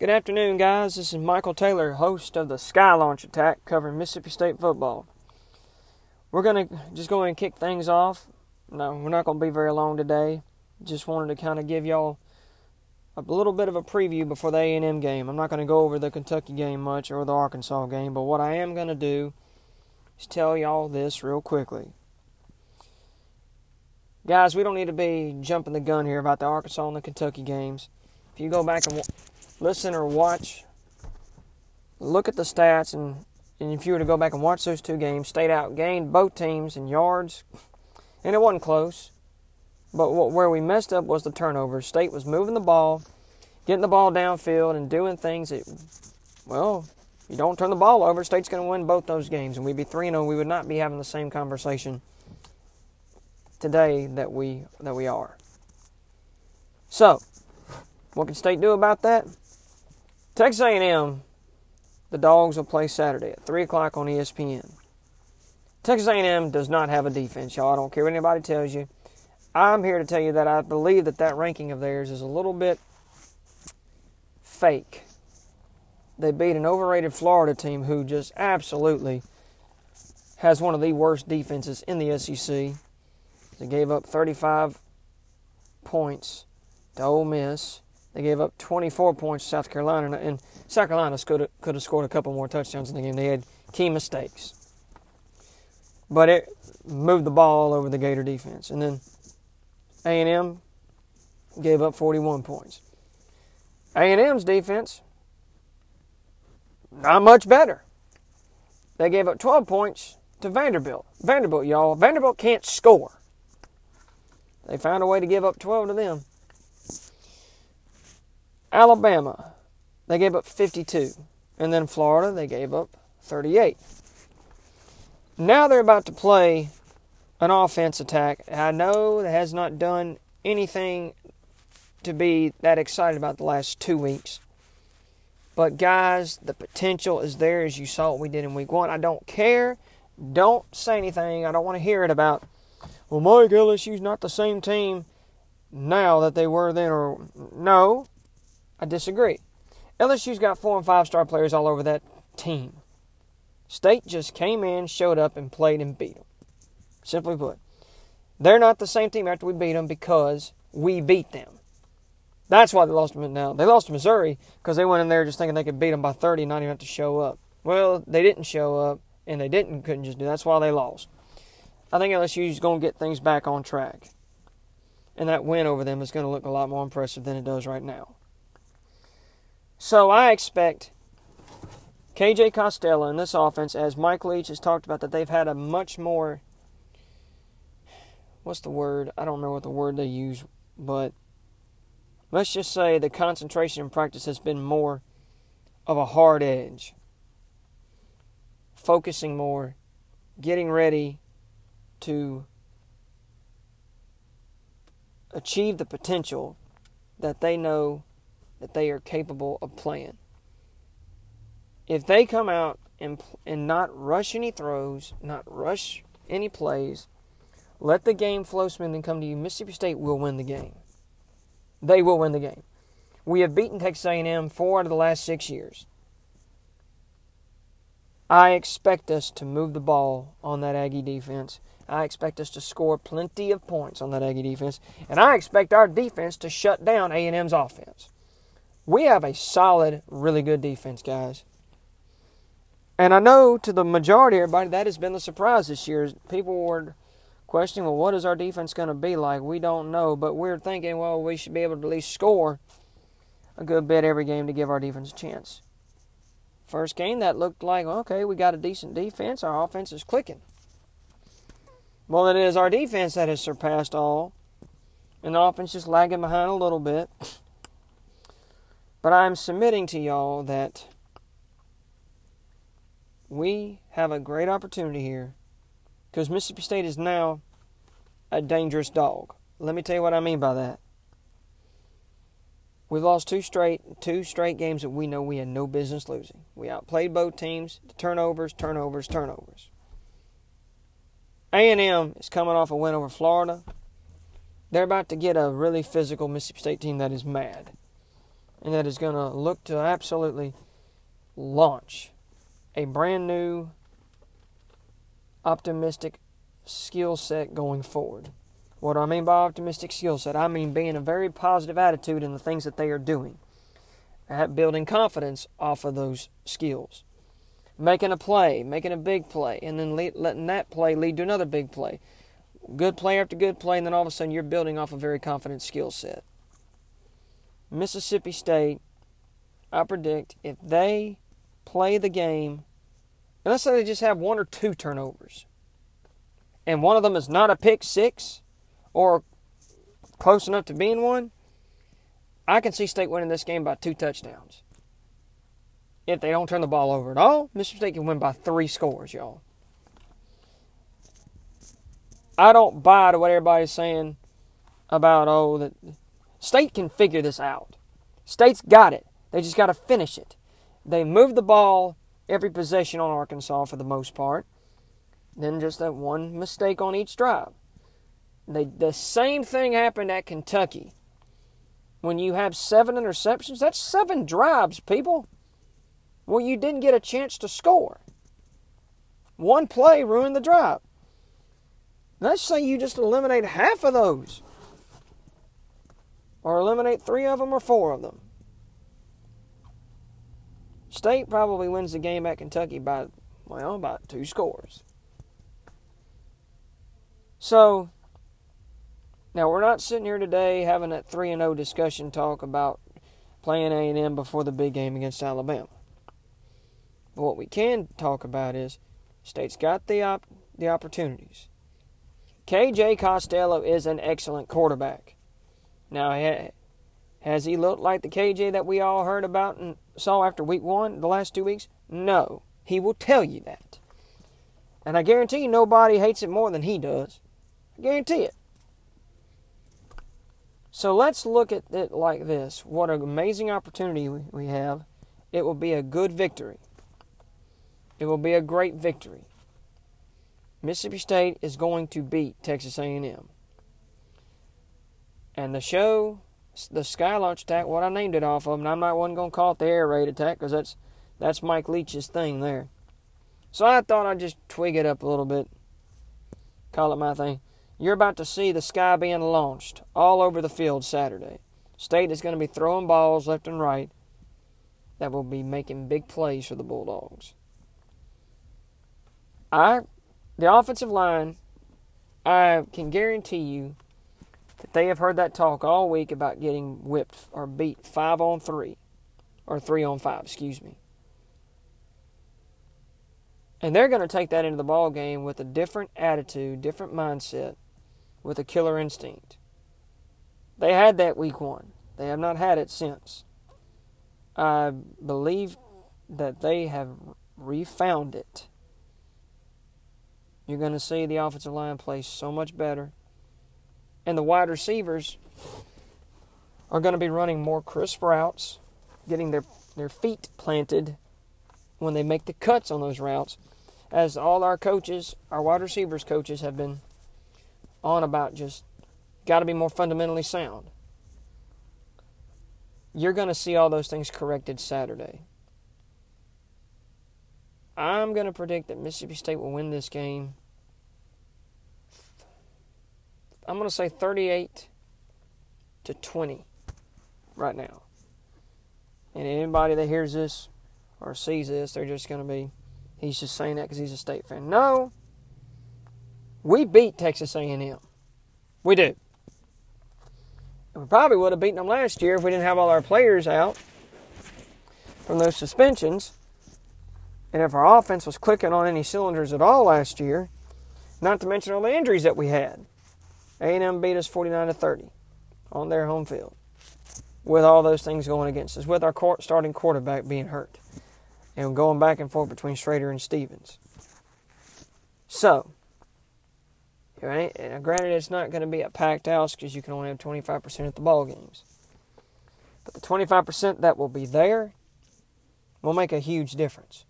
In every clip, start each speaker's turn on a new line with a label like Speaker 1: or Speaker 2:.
Speaker 1: Good afternoon, guys. This is Michael Taylor, host of the Sky Launch Attack, covering Mississippi State football. We're going to just go and kick things off. No, we're not going to be very long today. Just wanted to kind of give y'all a little bit of a preview before the A&M game. I'm not going to go over the Kentucky game much or the Arkansas game, but what I am going to do is tell y'all this real quickly. Guys, we don't need to be jumping the gun here about the Arkansas and the Kentucky games. If you go back and listen or watch, look at the stats, and, and if you were to go back and watch those two games, State outgained both teams in yards, and it wasn't close. But what, where we messed up was the turnovers. State was moving the ball, getting the ball downfield, and doing things that, well, you don't turn the ball over, State's going to win both those games, and we'd be 3 and 0. We would not be having the same conversation today that we that we are. So, what can State do about that? Texas A&M, the Dogs will play Saturday at 3 o'clock on ESPN. Texas A&M does not have a defense, y'all. I don't care what anybody tells you. I'm here to tell you that I believe that that ranking of theirs is a little bit fake. They beat an overrated Florida team who just absolutely has one of the worst defenses in the SEC. They gave up 35 points to Ole Miss. They gave up 24 points to South Carolina, and South Carolina could have, could have scored a couple more touchdowns in the game. They had key mistakes, but it moved the ball all over the Gator defense. And then A&M gave up 41 points. A&M's defense not much better. They gave up 12 points to Vanderbilt. Vanderbilt, y'all. Vanderbilt can't score. They found a way to give up 12 to them. Alabama, they gave up 52. And then Florida, they gave up 38. Now they're about to play an offense attack. I know that has not done anything to be that excited about the last two weeks. But guys, the potential is there as you saw what we did in week one. I don't care. Don't say anything. I don't want to hear it about, well, Mike, LSU's not the same team now that they were then. Or no, I disagree. LSU's got four and five star players all over that team. State just came in, showed up, and played and beat them. Simply put, they're not the same team after we beat them because we beat them. That's why they lost them now. They lost to Missouri because they went in there just thinking they could beat them by 30 and not even have to show up. Well, they didn't show up, and they didn't couldn't just do. That's why they lost. I think LSU's going to get things back on track, and that win over them is going to look a lot more impressive than it does right now. So I expect KJ Costello in this offense, as Mike Leach has talked about, that they've had a much more what's the word? I don't know what the word they use, but let's just say the concentration in practice has been more of a hard edge. Focusing more, getting ready to achieve the potential that they know that they are capable of playing. If they come out and and not rush any throws, not rush any plays, let the game flow smooth and come to you. Mississippi State will win the game. They will win the game. We have beaten Texas A&M four out of the last six years. I expect us to move the ball on that Aggie defense. I expect us to score plenty of points on that Aggie defense, and I expect our defense to shut down A&M's offense. We have a solid, really good defense, guys. And I know to the majority of everybody that has been the surprise this year. People were questioning, well, what is our defense going to be like? We don't know, but we're thinking, well, we should be able to at least score a good bit every game to give our defense a chance. First game, that looked like, okay, we got a decent defense. Our offense is clicking. Well, it is our defense that has surpassed all, and the offense just lagging behind a little bit. But I'm submitting to y'all that we have a great opportunity here because Mississippi State is now a dangerous dog. Let me tell you what I mean by that. We've lost two straight two straight games that we know we had no business losing. We outplayed both teams. Turnovers, turnovers, turnovers. A&M is coming off a win over Florida. They're about to get a really physical Mississippi State team that is mad. And that is going to look to absolutely launch a brand new optimistic skill set going forward. What do I mean by optimistic skill set? I mean being a very positive attitude in the things that they are doing, at building confidence off of those skills, making a play, making a big play, and then letting that play lead to another big play. Good play after good play, and then all of a sudden you're building off a very confident skill set. Mississippi State, I predict if they play the game, and let's say they just have one or two turnovers, and one of them is not a pick six or close enough to being one, I can see State winning this game by two touchdowns. If they don't turn the ball over at all, Mississippi State can win by three scores, y'all. I don't buy to what everybody's saying about, oh, that State can figure this out. State's got it. They just got to finish it. They moved the ball every possession on Arkansas for the most part. Then just that one mistake on each drive. They, the same thing happened at Kentucky. When you have seven interceptions, that's seven drives, people. Well, you didn't get a chance to score. One play ruined the drive. Let's say you just eliminate half of those, or eliminate three of them or four of them. State probably wins the game at Kentucky by, well, about two scores. So, now we're not sitting here today having that 3 and 0 discussion talk about playing A&M before the big game against Alabama. But what we can talk about is State's got the op- the opportunities. KJ Costello is an excellent quarterback. Now, has he looked like the KJ that we all heard about and saw after week one, the last two weeks? No. He will tell you that. And I guarantee you nobody hates it more than he does. I guarantee it. So let's look at it like this. What an amazing opportunity we have. It will be a good victory. It will be a great victory. Mississippi State is going to beat Texas A&M. And the show the sky launch attack, what I named it off of, and I'm not one going to call it the air raid attack because that's that's Mike Leach's thing there. So I thought I'd just twig it up a little bit, call it my thing. You're about to see the sky being launched all over the field Saturday. State is going to be throwing balls left and right that will be making big plays for the Bulldogs. I, the offensive line, I can guarantee you they have heard that talk all week about getting whipped or beat five on three, or three on five, excuse me. And they're going to take that into the ball game with a different attitude, different mindset, with a killer instinct. They had that week one. They have not had it since. I believe that they have refound it. You're going to see the offensive line play so much better and the wide receivers are going to be running more crisp routes, getting their, their feet planted when they make the cuts on those routes. As all our coaches, our wide receivers coaches, have been on about just got to be more fundamentally sound. You're going to see all those things corrected Saturday. I'm going to predict that Mississippi State will win this game I'm going to say 38 to 20 right now. And anybody that hears this or sees this, they're just going to be, he's just saying that because he's a state fan. No, we beat Texas A&M. We do. we probably would have beaten them last year if we didn't have all our players out from those suspensions. And if our offense was clicking on any cylinders at all last year, not to mention all the injuries that we had. A&M beat us 49 to 30 on their home field with all those things going against us, with our starting quarterback being hurt and going back and forth between Shrader and Stevens. So, right? Granted, it's not going to be a packed house because you can only have 25% at the ball games. But the 25% that will be there will make a huge difference.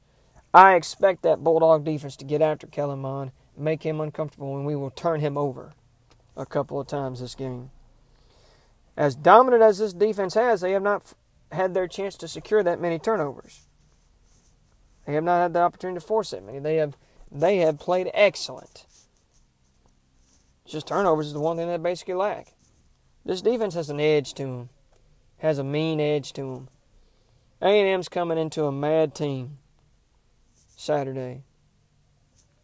Speaker 1: I expect that Bulldog defense to get after Kellen Mond, make him uncomfortable, and we will turn him over a couple of times this game. As dominant as this defense has, they have not had their chance to secure that many turnovers. They have not had the opportunity to force that many. They have they have played excellent. just turnovers is the one thing they basically lack. This defense has an edge to them, has a mean edge to them. A&M's coming into a mad team Saturday.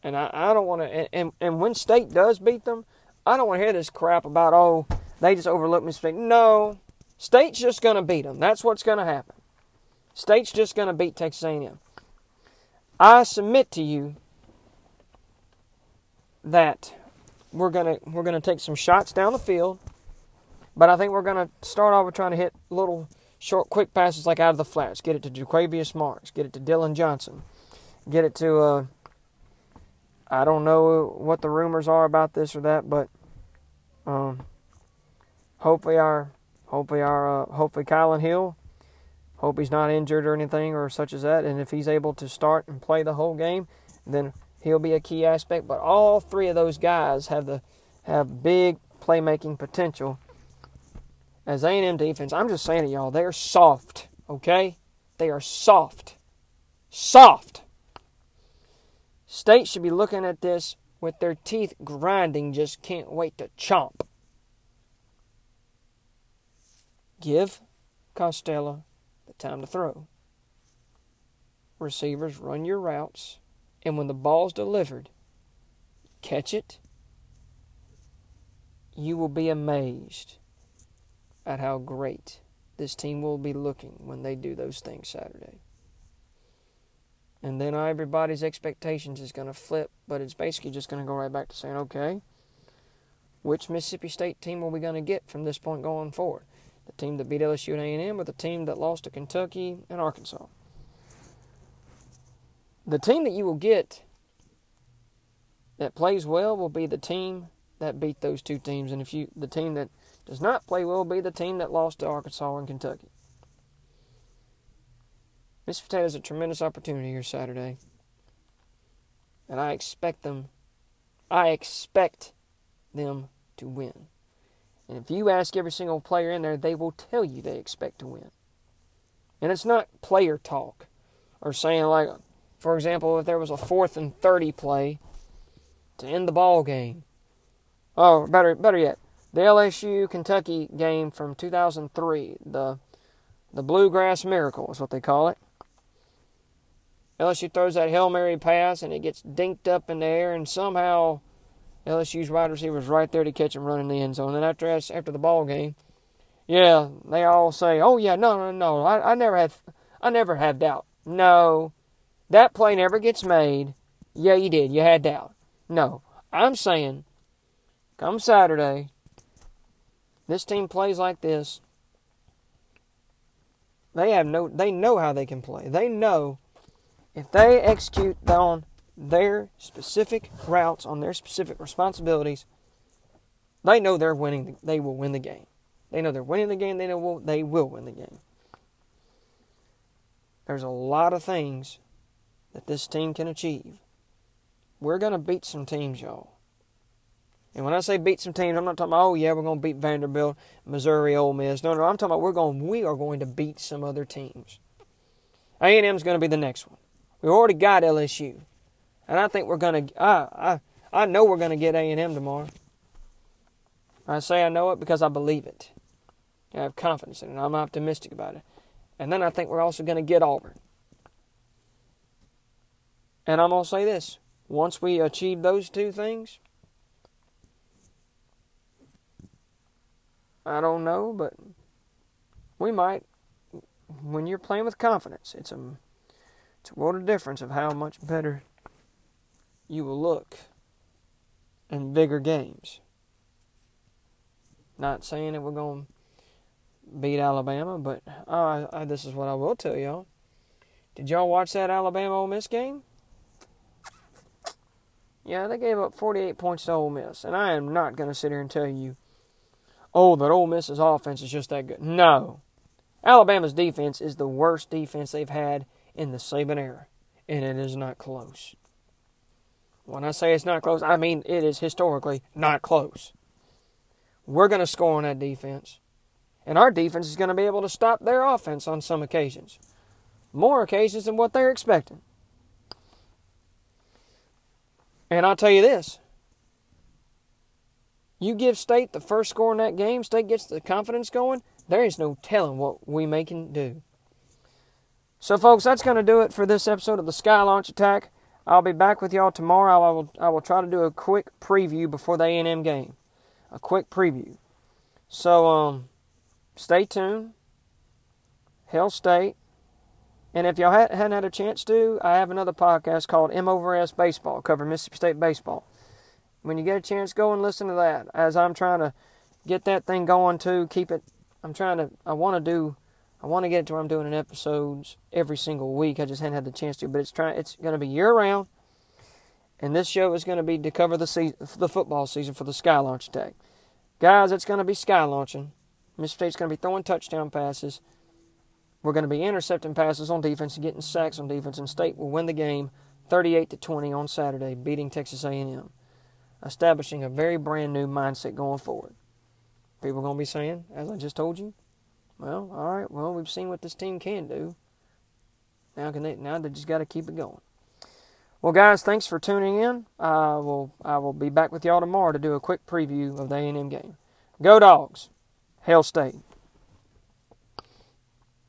Speaker 1: And I, I don't want to. And, and when State does beat them, I don't want to hear this crap about, oh, they just overlooked Mississippi. No. State's just going to beat them. That's what's going to happen. State's just going to beat Texas A&M. I submit to you that we're gonna we're gonna take some shots down the field, but I think we're gonna start off with trying to hit little short, quick passes like out of the flats. Get it to Jaquavius Marks. Get it to Dillon Johnson. Get it to uh, I don't know what the rumors are about this or that, but um, hopefully our hopefully our uh, hopefully Kylin Hill Hope he's not injured or anything or such as that. And if he's able to start and play the whole game, then he'll be a key aspect. But all three of those guys have the have big playmaking potential. As A&M defense, I'm just saying to y'all, they're soft. Okay, they are soft, soft. State should be looking at this with their teeth grinding, just can't wait to chomp. Give Costello the time to throw. Receivers run your routes, and when the ball's delivered, catch it. You will be amazed at how great this team will be looking when they do those things Saturday. And then everybody's expectations is going to flip, but it's basically just going to go right back to saying, okay, which Mississippi State team are we going to get from this point going forward? the team that beat LSU and A&M, or the team that lost to Kentucky and Arkansas. The team that you will get that plays well will be the team that beat those two teams, and if you the team that does not play well will be the team that lost to Arkansas and Kentucky. Mississippi State has a tremendous opportunity here Saturday, and I expect them. I expect them to win. And if you ask every single player in there, they will tell you they expect to win. And it's not player talk or saying like, for example, if there was a fourth and thirty play to end the ball game. Oh, better better yet, the LSU Kentucky game from 2003, the the Bluegrass Miracle is what they call it. LSU throws that Hail Mary pass and it gets dinked up in the air and somehow LSU's wide receivers right there to catch him running the end zone. And after after the ball game, yeah, they all say, "Oh yeah, no, no, no, I, I never had, I never had doubt." No, that play never gets made. Yeah, you did. You had doubt. No, I'm saying, come Saturday, this team plays like this. They have no. They know how they can play. They know if they execute on their specific routes on their specific responsibilities, they know they're winning. they will win the game. They know they're winning the game. They know they will win the game. There's a lot of things that this team can achieve. We're going to beat some teams, y'all. And when I say beat some teams, I'm not talking about, oh yeah, we're going to beat Vanderbilt, Missouri, Ole Miss. No, no, I'm talking about we're going, we are going to beat some other teams. A&M is going to be the next one. We already got LSU and I think we're gonna. I I I know we're gonna get A and M tomorrow. I say I know it because I believe it. I have confidence in it. I'm optimistic about it. And then I think we're also going to get Auburn. And I'm going to say this once we achieve those two things, I don't know, but we might. When you're playing with confidence, it's a, it's a difference of how much better you will look in bigger games. Not saying that we're going to beat Alabama, but uh, this is what I will tell y'all. Did y'all watch that Alabama Ole Miss game? Yeah, they gave up 48 points to Ole Miss, and I am not going to sit here and tell you, oh, that Ole Miss's offense is just that good. No. Alabama's defense is the worst defense they've had in the Saban era, and it is not close. When I say it's not close, I mean it is historically not close. We're going to score on that defense. And our defense is going to be able to stop their offense on some occasions. More occasions than what they're expecting. And I'll tell you this you give State the first score in that game, State gets the confidence going, there is no telling what we may can do. So, folks, that's going to do it for this episode of the Sky Launch Attack. I'll be back with y'all tomorrow. I will, I will try to do a quick preview before the A&M game. A quick preview. So, um, stay tuned. Hail State. And if y'all hadn't had a chance to, I have another podcast called M over S Baseball, cover Mississippi State baseball. When you get a chance, go and listen to that. As I'm trying to get that thing going too, keep it. I'm trying to. I want to do. I want to get it to where I'm doing an episodes every single week. I just hadn't had the chance to, but it's trying. It's going to be year round, and this show is going to be to cover the season, the football season for the Sky Launch Attack. Guys, it's going to be sky launching. Mississippi State's going to be throwing touchdown passes. We're going to be intercepting passes on defense and getting sacks on defense, and State will win the game 38 to 20 on Saturday, beating Texas A&M, establishing a very brand new mindset going forward. People are going to be saying, as I just told you, well, all right, well, we've seen what this team can do. Now can they? Now they just got to keep it going. Well, guys, thanks for tuning in. I will I will be back with y'all tomorrow to do a quick preview of the A&M game. Go Dogs! Hell State!